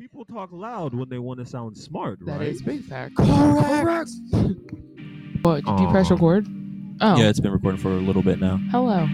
People talk loud when they want to sound smart, That right? is big fact. Correct. What? Did you press Aw. record? Oh, Yeah, it's been recording for a little bit now. hello.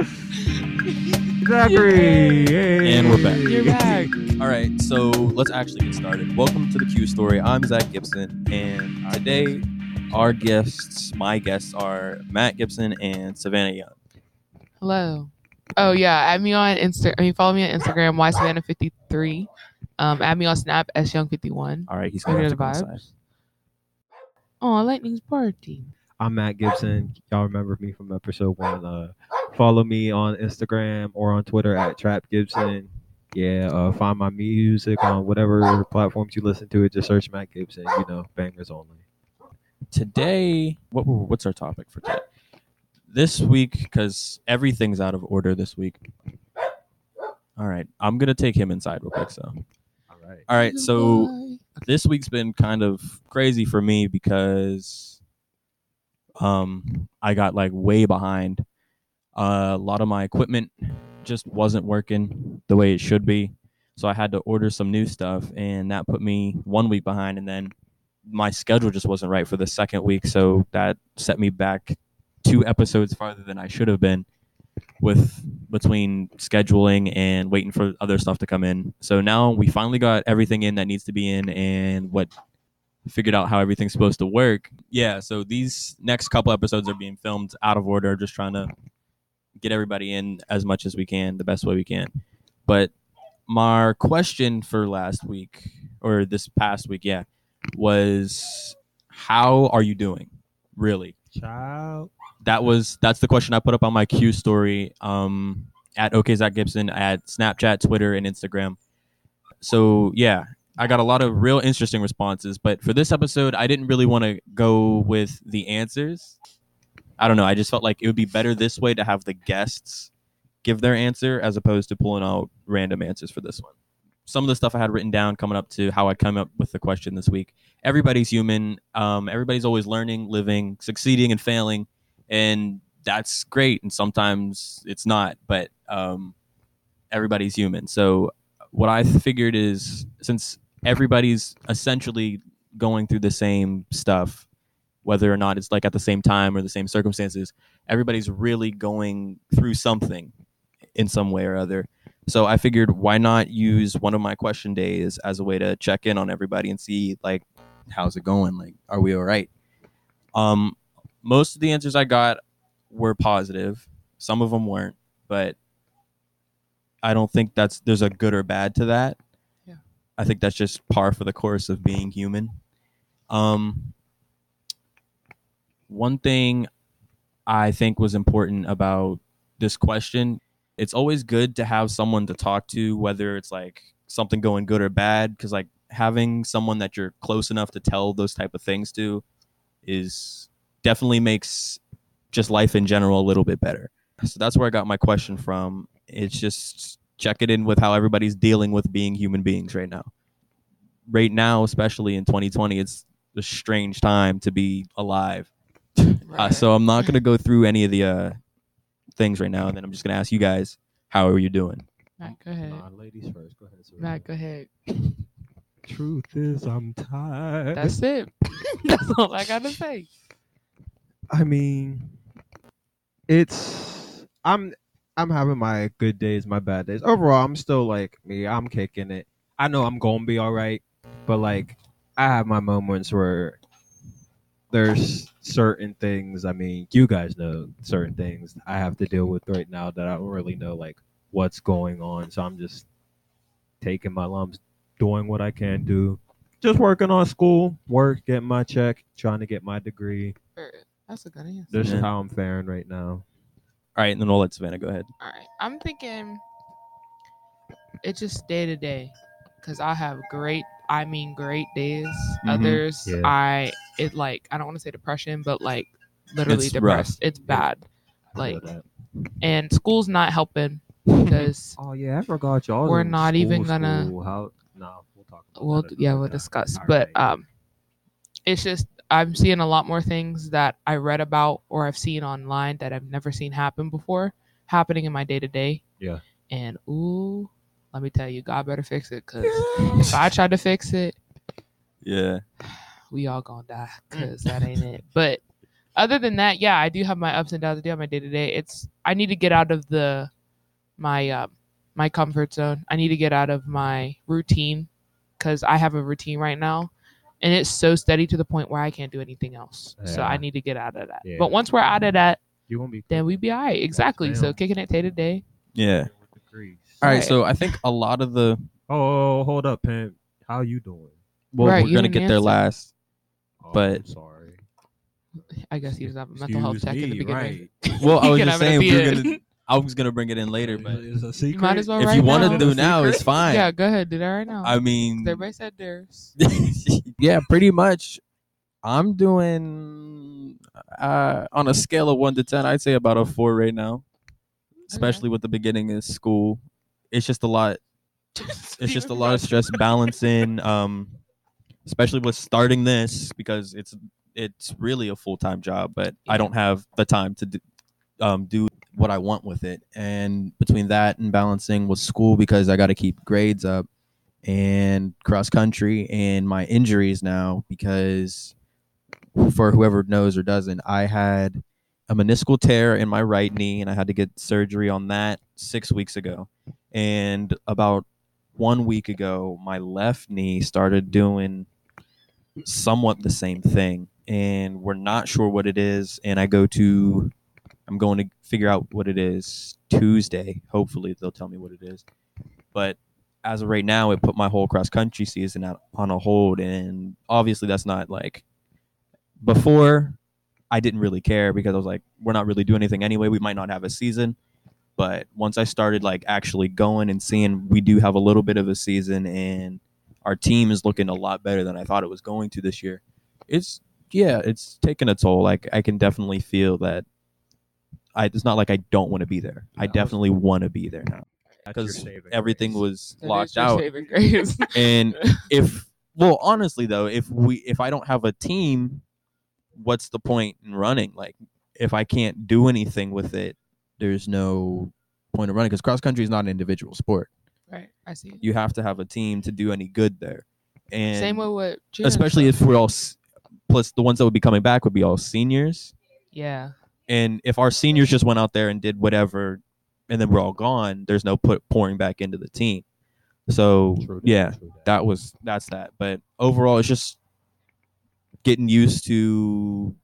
Zachary. And we're back. You're back. All right, so let's actually get started. Welcome to the Q Story. I'm Zach Gibson, and today our guests, my guests, are Matt Gibson and Savannah Young. Hello. Oh yeah, add me on Insta. I mean, follow me on Instagram. Y Savannah fifty three. Um, add me on Snap. S Young fifty one. All right, he's gonna Maybe have to the go vibes. Oh, lightning's party. I'm Matt Gibson. Y'all remember me from episode one. Uh, follow me on Instagram or on Twitter at Trap Gibson. Yeah, uh, find my music on whatever platforms you listen to it. Just search Matt Gibson. You know, bangers only. Today, what what's our topic for today? This week, because everything's out of order this week. All right, I'm gonna take him inside real quick. So, All right. all right, so this week's been kind of crazy for me because um I got like way behind. Uh, a lot of my equipment just wasn't working the way it should be. So I had to order some new stuff and that put me one week behind and then my schedule just wasn't right for the second week, so that set me back two episodes farther than I should have been with between scheduling and waiting for other stuff to come in. So now we finally got everything in that needs to be in and what figured out how everything's supposed to work. Yeah, so these next couple episodes are being filmed out of order, just trying to get everybody in as much as we can, the best way we can. But my question for last week or this past week, yeah, was how are you doing? Really? Child. that was that's the question I put up on my Q story um, at OK Zach Gibson at Snapchat, Twitter, and Instagram. So yeah, I got a lot of real interesting responses. But for this episode, I didn't really want to go with the answers. I don't know. I just felt like it would be better this way to have the guests give their answer as opposed to pulling out random answers for this one. Some of the stuff I had written down coming up to how I come up with the question this week. Everybody's human. Um, everybody's always learning, living, succeeding, and failing and that's great and sometimes it's not but um, everybody's human so what i figured is since everybody's essentially going through the same stuff whether or not it's like at the same time or the same circumstances everybody's really going through something in some way or other so i figured why not use one of my question days as a way to check in on everybody and see like how's it going like are we all right um most of the answers I got were positive. Some of them weren't, but I don't think that's there's a good or bad to that. Yeah. I think that's just par for the course of being human. Um one thing I think was important about this question, it's always good to have someone to talk to whether it's like something going good or bad cuz like having someone that you're close enough to tell those type of things to is definitely makes just life in general a little bit better. So that's where I got my question from. It's just check it in with how everybody's dealing with being human beings right now. Right now, especially in 2020, it's a strange time to be alive. Uh, so I'm not gonna go through any of the uh, things right now, and then I'm just gonna ask you guys, how are you doing? Matt, go ahead. Nah, ladies first. Go ahead. Savannah. Matt, go ahead. Truth is, I'm tired. That's it. That's all I gotta say. I mean, it's I'm I'm having my good days, my bad days. Overall, I'm still like me. I'm kicking it. I know I'm gonna be all right, but like I have my moments where there's certain things. I mean, you guys know certain things I have to deal with right now that I don't really know like what's going on. So I'm just taking my lumps, doing what I can do. Just working on school, work, getting my check, trying to get my degree. Er, That's a good answer. This Yeah. is how I'm faring right now. All right, and then we'll let Savannah go ahead. All right. I'm thinking it's just day to day because I have great, I mean, great days. Mhm. Others, Yeah. I, it like, I don't want to say depression, but like literally It's rough. depressed. It's bad. I feel Like, and school's not helping because, oh yeah, I forgot y'all. We're in not even gonna- school. How? No, we'll talk. About we'll, that yeah, we'll time. discuss. All But, right. um, it's just, I'm seeing a lot more things that I read about or I've seen online that I've never seen happen before happening in my day to day. Yeah. And ooh, let me tell you, God better fix it because if I try to fix it, Yeah. we all gonna die because that ain't it. But other than that, yeah, I do have my ups and downs. I do have my day to day. It's I need to get out of the my uh, my comfort zone. I need to get out of my routine because I have a routine right now, and it's so steady to the point where I can't do anything else. So I need to get out of that. Yeah. But once we're out of that, You won't be. then we be all right. Exactly. So kicking it day to day. Yeah. With the grease. All right. Right. So I think a lot of the Oh, hold up, pimp. How you doing? well, Right, we're you gonna didn't get there answer. last. Oh, But- I'm sorry. I guess he doesn't have a mental health Excuse check in the beginning. right. Well, I He was can just have it saying the we were end. gonna. I was gonna bring it in later, but It's a You secret. might as well if right you want now. to do now, it's fine. Yeah, go ahead. Do that right now. I mean, Everybody said theirs. yeah, pretty much. I'm doing uh, on a scale of one to ten. I'd say about a four right now, especially with the beginning of school. It's just a lot. It's just a lot of stress balancing, um, especially with starting this because it's it's really a full time job, but I don't have the time to do, um, do what I want with it. And between that and balancing with school because I got to keep grades up and cross country and my injuries now because for whoever knows or doesn't, I had a meniscal tear in my right knee and I had to get surgery on that six weeks ago. And about one week ago, my left knee started doing somewhat the same thing. And we're not sure what it is. And I go to, I'm going to figure out what it is Tuesday. Hopefully, they'll tell me what it is. But as of right now, it put my whole cross country season out on a hold. And obviously, that's not like before I didn't really care because I was like, we're not really doing anything anyway. We might not have a season. But once I started like actually going and seeing we do have a little bit of a season and our team is looking a lot better than I thought it was going to this year. It's yeah, it's taken a toll. Like I can definitely feel that I it's not like I don't want to be there. I I definitely want to be there now because everything grace. was That is locked out. grace. And if well, honestly though, if we if I don't have a team, what's the point in running? Like if I can't do anything with it, there's no point of running because cross country is not an individual sport. right, I see. You have to have a team to do any good there. And Same way with cheering especially stuff. if we're all s- plus the ones that would be coming back would be all seniors. yeah, And if our seniors just went out there and did whatever and then we're all gone, there's no put pouring back into the team. So True yeah, true that. that was that's that. But overall, it's just getting used to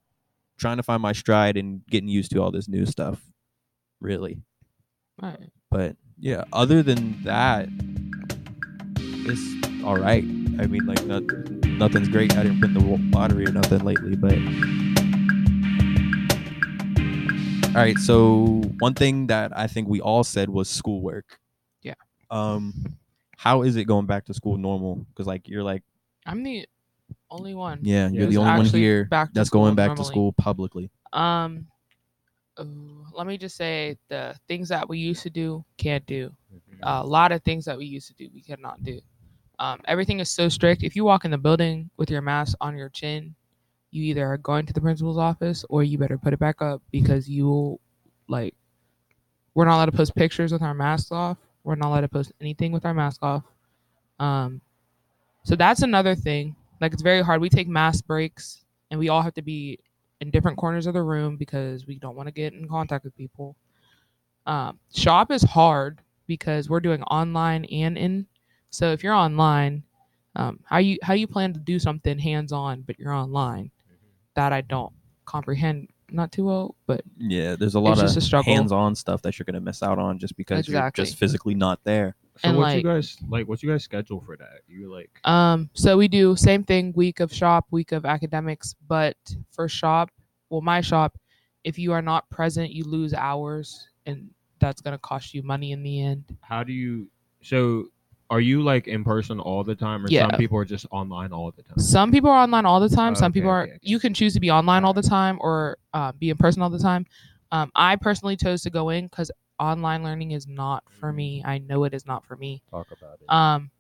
trying to find my stride and getting used to all this new stuff. Really, right. but yeah. Other than that, it's all right. I mean, like not, nothing's great. I didn't win the lottery or nothing lately, but all right. So one thing that I think we all said was schoolwork. Yeah. Um, how is it going back to school normal? Because like you're like I'm the only one. yeah, you're the only one here back that's going back to school publicly. Um, ooh, let me just say the things that we used to do can't do. Mhm. a lot of things that we used to do we cannot do. Um, everything is so strict. If you walk in the building with your mask on your chin you either are going to the principal's office or you better put it back up because you will like we're not allowed to post pictures with our masks off. We're not allowed to post anything with our mask off. Um, so that's another thing. Like it's very hard. We take mask breaks and we all have to be in different corners of the room because we don't want to get in contact with people um, shop is hard because we're doing online and in. So if you're online, um, how you how you plan to do something hands on, but you're online? That I don't comprehend not too well. But Yeah, there's a lot just a of hands-on stuff that you're gonna miss out on just because Exactly. you're just physically not there. So and, what like- you guys like? What you guys schedule for that? You like? um, so we do same thing: week of shop, week of academics. But for shop, well, my shop, if you are not present, you lose hours, and that's gonna cost you money in the end. How do you? So, are you like in person all the time, or Yeah. some people are just online all the time? Some people are online all the time. Some people are. okay. You can choose to be online all the time or uh, be in person all the time. Um, I personally chose to go in because online learning is not for me. I know it is not for me. Talk about it. Um,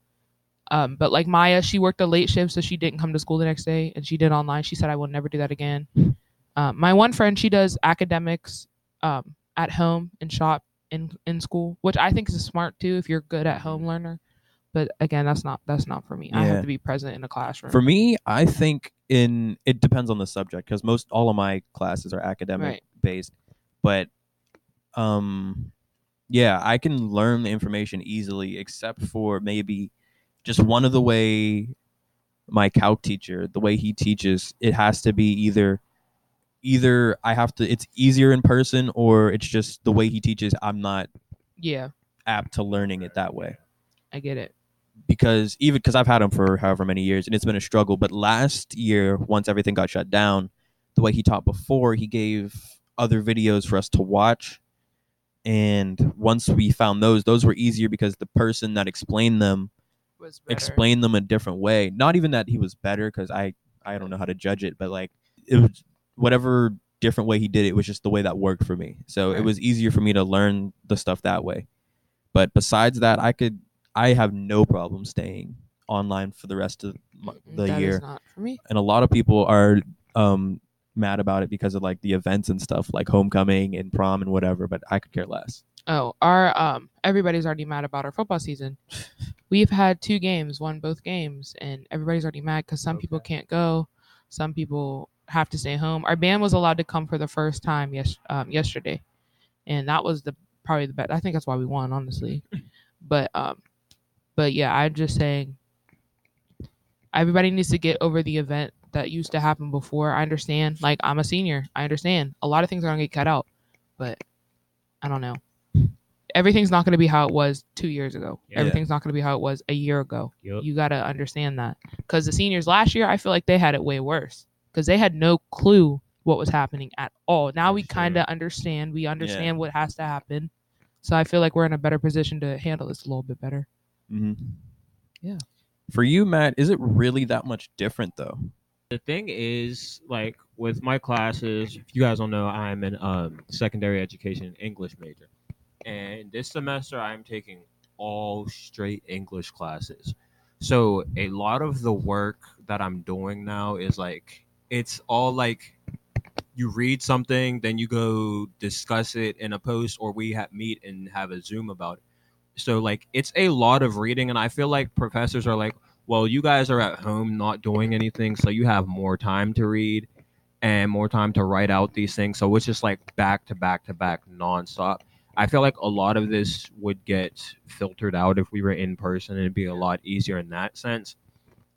Um, but like Maya, she worked a late shift, so she didn't come to school the next day, and she did online. She said, "I will never do that again." Um, my one friend, she does academics um, at home and shop in in school, which I think is smart too if you're good at home learner. But again, that's not that's not for me. I have to be present in a classroom. For me, I think in it depends on the subject because most all of my classes are academic Right. based, but um, yeah, I can learn the information easily except for maybe just one of the way my calc teacher, the way he teaches, it has to be either either I have to it's easier in person or it's just the way he teaches I'm not yeah, apt to learning it that way I get it. because even because I've had him for however many years and it's been a struggle. But last year, once everything got shut down, the way he taught before, he gave other videos for us to watch. And once we found those, those were easier because the person that explained them Was better. explained them a different way. Not even that he was better because I I don't know how to judge it, but like it was whatever different way he did it, was just the way that worked for me. So it was easier for me to learn the stuff that way. But besides that, I could I have no problem staying online for the rest of the that year. not for me. And a lot of people are um mad about it because of like the events and stuff like homecoming and prom and whatever, but I could care less. Oh, our um everybody's already mad about our football season. We've had two games, won both games, and everybody's already mad because some people can't go, some people have to stay home. Our band was allowed to come for the first time yes um, yesterday, and that was the probably the best. I think that's why we won, honestly. But um, but yeah, I'm just saying. Everybody needs to get over the event that used to happen before. I understand. Like I'm a senior. I understand. A lot of things are gonna get cut out, but I don't know everything's not going to be how it was two years ago. Yeah. Everything's not going to be how it was a year ago. Yep. You got to understand that. Because the seniors last year, I feel like they had it way worse because they had no clue what was happening at all. Now we That's kind of understand. We understand what has to happen. So I feel like we're in a better position to handle this a little bit better. Mm-hmm. Yeah. For you, Matt, is it really that much different though? The thing is like with my classes if you guys don't know i'm an um, secondary education english major. And this semester i'm taking all straight english classes. So a lot of the work that i'm doing now is like it's all like you read something then you go discuss it in a post or we have meet and have a zoom about it. So like it's a lot of reading and i feel like professors are like well, you guys are at home not doing anything, so you have more time to read and more time to write out these things. So it's just like back to back to back nonstop. I feel like a lot of this would get filtered out if we were in person. It'd be a lot easier in that sense.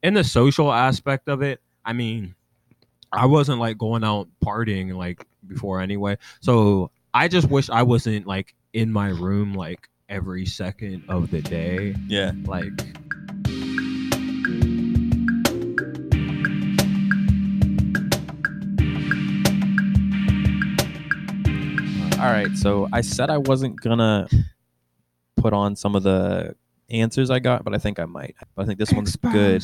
In the social aspect of it, I mean, I wasn't like going out partying like before anyway. So I just wish I wasn't like in my room like every second of the day. Yeah. Like All right. So I said I wasn't gonna put on some of the answers I got, but I think I might. I think this one's good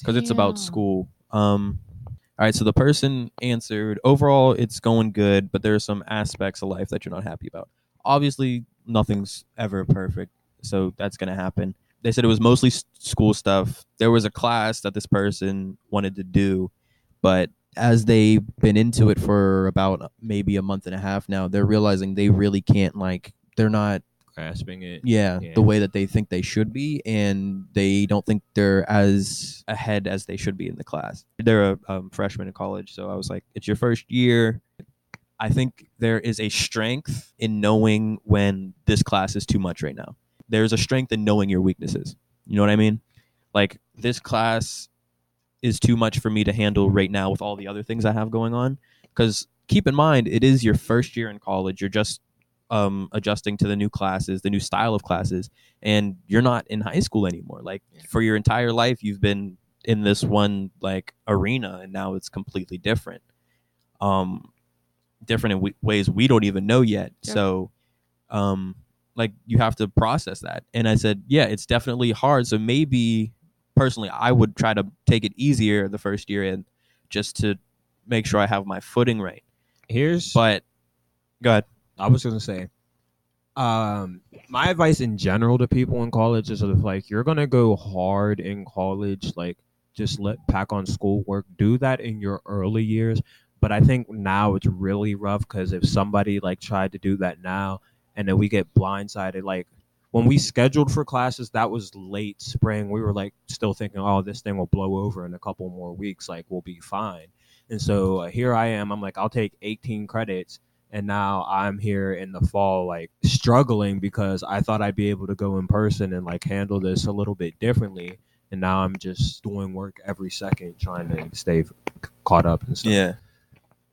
because it's about school. Um, all right. So the person answered overall, it's going good, but there are some aspects of life that you're not happy about. Obviously, nothing's ever perfect, so that's gonna happen. They said it was mostly s- school stuff. There was a class that this person wanted to do, but as they've been into it for about maybe a month and a half now, they're realizing they really can't like they're not grasping it. yeah, Yeah. the way that they think they should be and they don't think they're as ahead as they should be in the class. They're a um, freshman in college so i was like it's your first year. I think there is a strength in knowing when this class is too much right now. There's a strength in knowing your weaknesses. You know what i mean? Like this class is too much for me to handle right now with all the other things i have going on because keep in mind it is your first year in college you're just um, adjusting to the new classes, the new style of classes, and you're not in high school anymore. Like for your entire life, you've been in this one like arena, and now it's completely different. Um, different in w- ways we don't even know yet. Yeah. So, um, like you have to process that. And I said, yeah, it's definitely hard. So maybe personally, I would try to take it easier the first year and just to make sure I have my footing right. Here's But go ahead. I was gonna say, um my advice in general to people in college is if like you're gonna go hard in college like just let pack on schoolwork do that in your early years but i think now it's really rough because if somebody like tried to do that now and then we get blindsided like when we scheduled for classes that was late spring we were like still thinking oh this thing will blow over in a couple more weeks like we'll be fine and so uh, here i am i'm like i'll take 18 credits and now I'm here in the fall, like struggling because I thought I'd be able to go in person and like handle this a little bit differently, and now I'm just doing work every second trying to stay caught up and stuff. Yeah.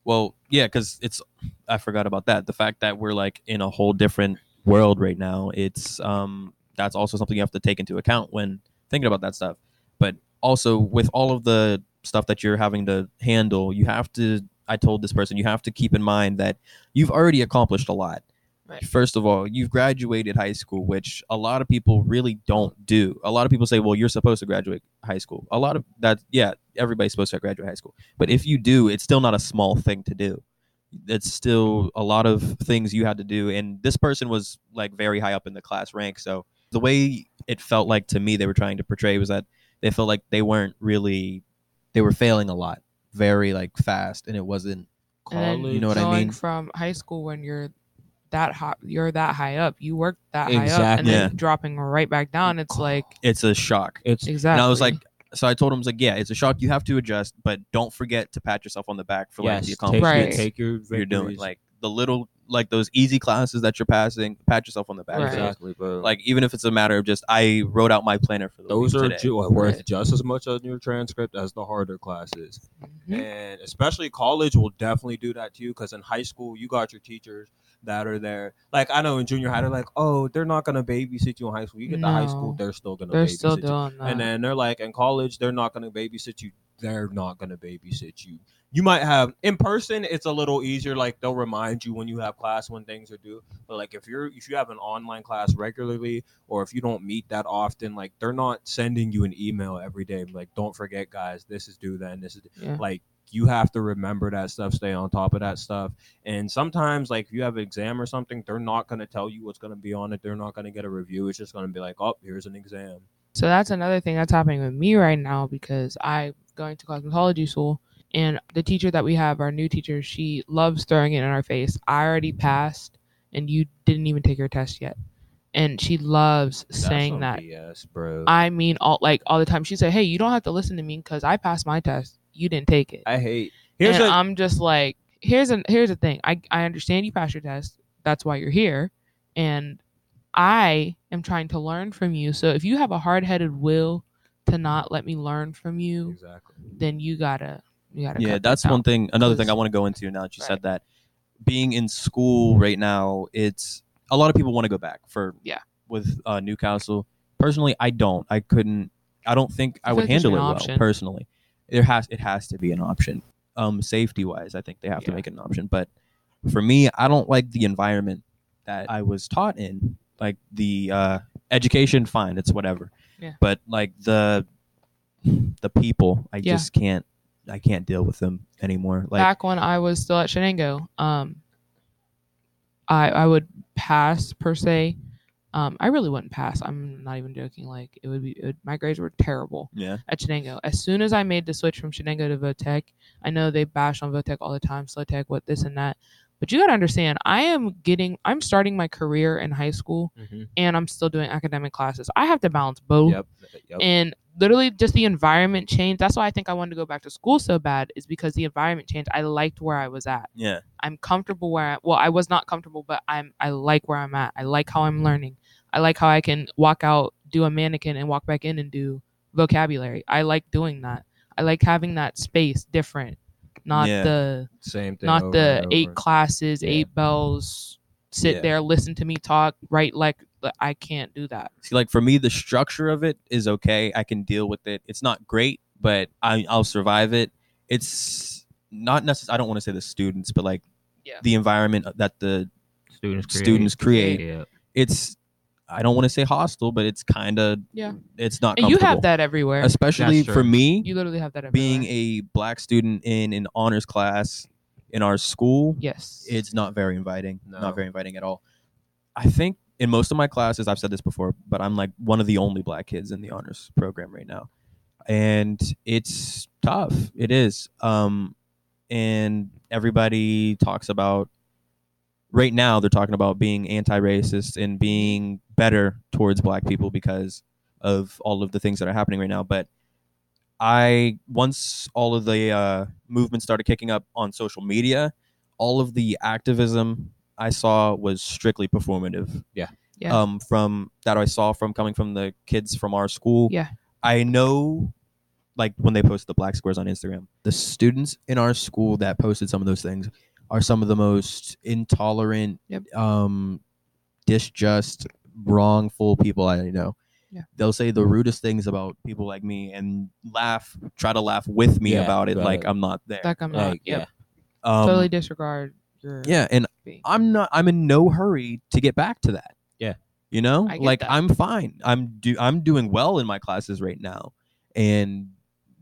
Well, yeah, because it's I forgot about that. The fact that we're like in a whole different world right now. It's um that's also something you have to take into account when thinking about that stuff. But also with all of the stuff that you're having to handle, you have to I told this person you have to keep in mind that you've already accomplished a lot. Right. First of all, you've graduated high school, which a lot of people really don't do. A lot of people say, "Well, you're supposed to graduate high school." A lot of that, yeah, everybody's supposed to graduate high school. But if you do, it's still not a small thing to do. It's still a lot of things you had to do. And this person was like very high up in the class rank. So the way it felt like to me they were trying to portray was that they felt like they weren't really they were failing a lot very like fast and it wasn't College, You know what I going mean? From high school when you're that high, you're that high up. You work that high up, and then Yeah. dropping right back down. It's like it's a shock. it's exactly. And I was like so I told him I was like, yeah, it's a shock. You have to adjust, but don't forget to pat yourself on the back for like yes, the take, accomplishments Right. take your you're doing. Like the little like those easy classes that you're passing, pat yourself on the back. for Right. exactly, bro. Like even if it's a matter of just I wrote out my planner for the those week are today. ju- worth Right. just as much on your transcript as the harder classes. Mhm. and especially college will definitely do that to you because in high school you got your teachers that are there. Like i know in junior high they're like oh they're not gonna babysit you in high school. You get to high school they're still gonna they're babysit still you. doing that. and then they're like in college they're not gonna babysit you. They're not gonna babysit you. You might have in person it's a little easier like they'll remind you when you have class when things are due. But like if you're if you have an online class regularly or if you don't meet that often like they're not sending you an email every day like don't forget guys this is due then this is yeah. like you have to remember that stuff stay on top of that stuff and sometimes like if you have an exam or something they're not going to tell you what's going to be on it they're not going to get a review it's just going to be like oh here's an exam So that's another thing that's happening with me right now because I'm going to cosmetology school and the teacher that we have, our new teacher, she loves throwing it in our face. I already passed and you didn't even take your test yet. And she loves saying that. yes bro I mean all like all the time. She said, Hey, you don't have to listen to me because I passed my test. You didn't take it. i hate here's and a, I'm just like, here's an here's the thing. I I understand you passed your test. That's why you're here, and I am trying to learn from you. So if you have a hard headed will to not let me learn from you, exactly then you gotta you gotta. yeah that's one out. thing another thing i want to go into now that you Right. said that being in school right now it's a lot of people want to go back for Yeah. with uh, New Castle personally i don't i couldn't i don't think i I would like handle it well option. personally there has it has to be an option um safety wise i think they have to make it an option but for me i don't like the environment that i was taught in like the uh education fine it's whatever Yeah. but like the the people i Yeah. just can't i can't deal with them anymore like Back when I was still at Shenango, um, I I would pass per se. Um, I really wouldn't pass. I'm not even joking. Like it would be, it would, my grades were terrible. yeah at Shenango. As soon as I made the switch from Shenango to Votech, I know they bash on Votech all the time, Slotech, what this and that. But you gotta understand, I am getting, I'm starting my career in high school, Mhm. and I'm still doing academic classes. I have to balance both, yep yep and literally just the environment changed. That's why I think I wanted to go back to school so bad, is because the environment changed. I liked where I was at. yeah I'm comfortable where I, well, I was not comfortable, but I'm I like where I'm at. I like how I'm learning. I like how I can walk out, do a mannequin, and walk back in and do vocabulary. I like doing that. I like having that space different, not Yeah. the same thing not the eight classes, Yeah. eight bells, sit Yeah. there, listen to me talk, right? Like I can't do that. see like for me the structure of it is okay i can deal with it it's not great but I, i'll survive it it's not necessarily i don't want to say the students but like Yeah. the environment that the students students create yeah it's i don't want to say hostile but it's kind of Yeah. it's not And you have that everywhere. especially for me You literally have that everywhere. being a black student in an honors class in our school yes, it's not very inviting No. not very inviting at all I think in most of my classes, I've said this before, but I'm like one of the only black kids in the honors program right now, and it's tough. It is, um, and everybody talks about. Right now, they're talking about being anti-racist and being better towards black people because of all of the things that are happening right now. But I once all of the uh, movements started kicking up on social media, all of the activism I saw was strictly performative. Yeah. Um, from that I saw from coming from the kids from our school. Yeah. I know, like when they post the black squares on Instagram, the students in our school that posted some of those things are some of the most intolerant, Yep. um, disjust, wrongful people I know. Yeah. They'll say the rudest things about people like me and laugh, try to laugh with me Yeah, about it, right. like I'm not there. Like I'm not. Like, yep. Um, Totally disregard your. yeah, and being. I'm not. I'm in no hurry to get back to that. Yeah. you know, like that. I'm fine. I'm do. I'm doing well in my classes right now, and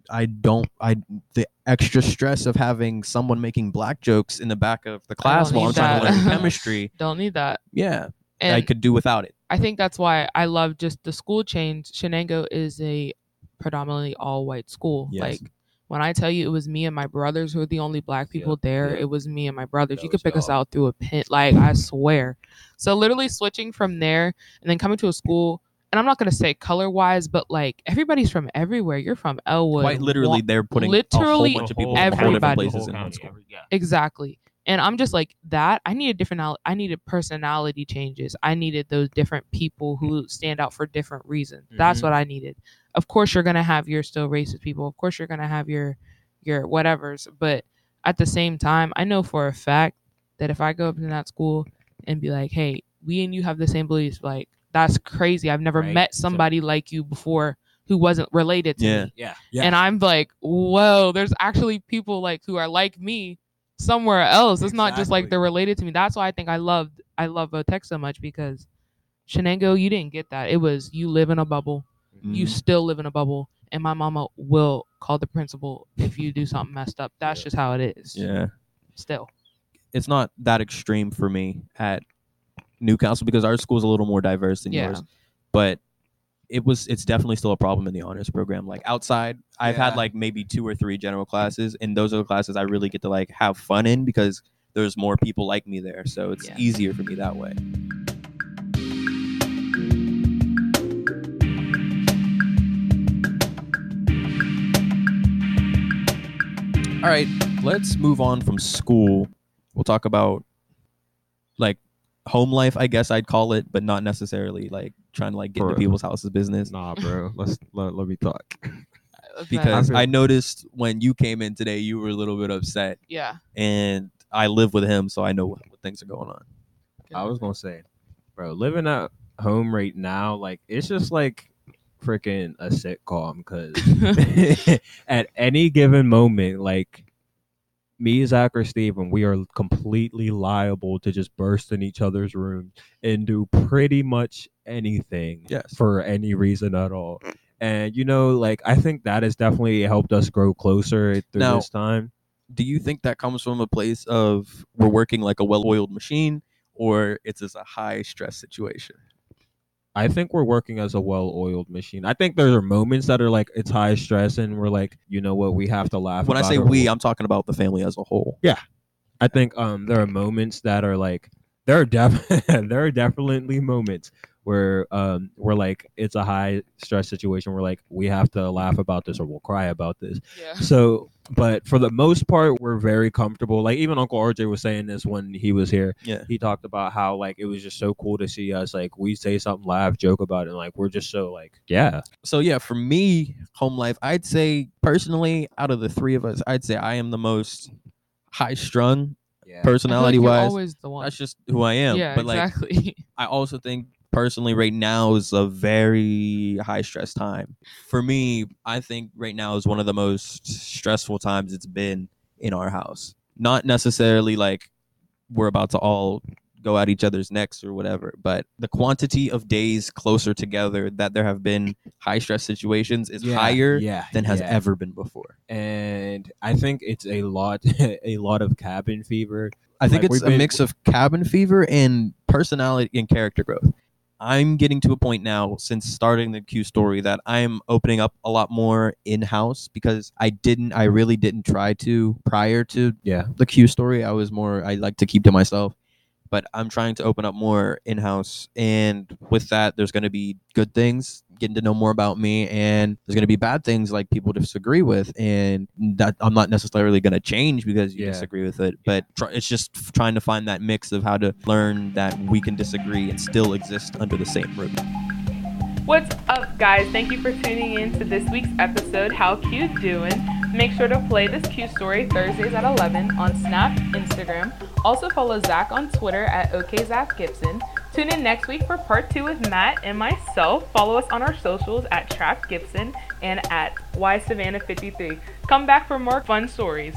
I don't. I the extra stress of having someone making black jokes in the back of the class while I'm need trying to learn chemistry. Don't need that. Yeah, And I could do without it. I think that's why I love just the school change. Shenango is a predominantly all white school. Yes. Like when I tell you it was me and my brothers who were the only black people there, yeah. it was me and my brothers. That you could pick us out through a pin. Like I swear. So literally switching from there and then coming to a school, and I'm not gonna say color wise, but like everybody's from everywhere. You're from Ellwood. Quite literally, they're putting literally a whole bunch of people whole- from all different everybody. places in whole one county, school. yeah. Exactly. And I'm just like that. I needed different. al- I needed personality changes. I needed those different people who stand out for different reasons. That's Mhm. what I needed. Of course, you're gonna have your still racist people. Of course, you're gonna have your your whatevers. But at the same time, I know for a fact that if I go up to that school and be like, "Hey, we and you have the same beliefs," like that's crazy. I've never Right. met So- somebody like you before who wasn't related to Yeah. me. Yeah. yeah. And I'm like, whoa, there's actually people like who are like me somewhere else. It's not just like they're related to me. That's why I think I loved I love Votech so much because Shenango, you didn't get that. It was you live in a bubble. You Mhm. still live in a bubble. And my mama will call the principal if you do something messed up. That's Yeah. just how it is. Yeah. Still. it's not that extreme for me at New Castle because our school's a little more diverse than Yeah. yours. But it was it's definitely still a problem in the honors program. Like outside, I've had like maybe two or three general classes, and those are the classes I really get to like have fun in because there's more people like me there. So it's Yeah. easier for me that way. All right, let's move on from school. We'll talk about like home life, I guess I'd call it, but not necessarily like trying to like get into people's houses business. Nah, bro. Let's let, let me talk. Uh, because I I noticed when you came in today, you were a little bit upset, yeah. and I live with him, so I know what, what things are going on. I was gonna say, bro, living at home right now, like it's just like freaking a sitcom because at any given moment, like me, Zach, or Steven, we are completely liable to just burst in each other's rooms and do pretty much anything Yes. for any reason at all. Mm. And you know, like I think that has definitely helped us grow closer through Now- this time. Do you think that comes from a place of we're working like a well-oiled machine, or it's just a high stress situation? I think we're working as a well-oiled machine. I think there are moments that are like it's high stress, and we're like, you know what, we have to laugh. When I say we, I'm talking about the family as a whole. Yeah, I think um there are moments that are like there are def- there are definitely moments where um we're like it's a high stress situation. We're like we have to laugh about this or we'll cry about this. Yeah. So, but for the most part, we're very comfortable. Like even Uncle RJ was saying this when he was here. Yeah. He talked about how like it was just so cool to see us like we say something, laugh, joke about it, and like we're just so like yeah. So yeah, for me, home life, I'd say personally, out of the three of us, I'd say I am the most high strung Yeah. personality I feel like wise. always the one. That's just who I am. yeah, but like exactly. I also think personally right now is a very high stress time. For me, I think right now is one of the most stressful times it's been in our house. Not necessarily like we're about to all go at each other's necks or whatever, but the quantity of days closer together that there have been high stress situations is Yeah, higher yeah, than has yeah. ever been before. and I think it's a lot a lot of cabin fever. I think Like, it's a been- mix of cabin fever and personality and character growth. I'm getting to a point now since starting the Q story that I'm opening up a lot more in house because I didn't, I really didn't try to prior to Yeah. the Q story. I was more, I like to keep to myself, but I'm trying to open up more in house. And with that, there's going to be good things, getting to know more about me, and there's going to be bad things like people disagree with, and that I'm not necessarily going to change because you Yeah. disagree with it. But try, it's just f- trying to find that mix of how to learn that we can disagree and still exist under the same roof. What's up, guys? Thank you for tuning in to this week's episode, How cute Doing. Make sure to play this Q story Thursdays at 11 on Snap, Instagram. Also follow Zach on Twitter at OKZachGibson. Tune in next week for part two with Matt and myself. Follow us on our socials at Trap Gibson and at Y Savannah 53. Come back for more fun stories.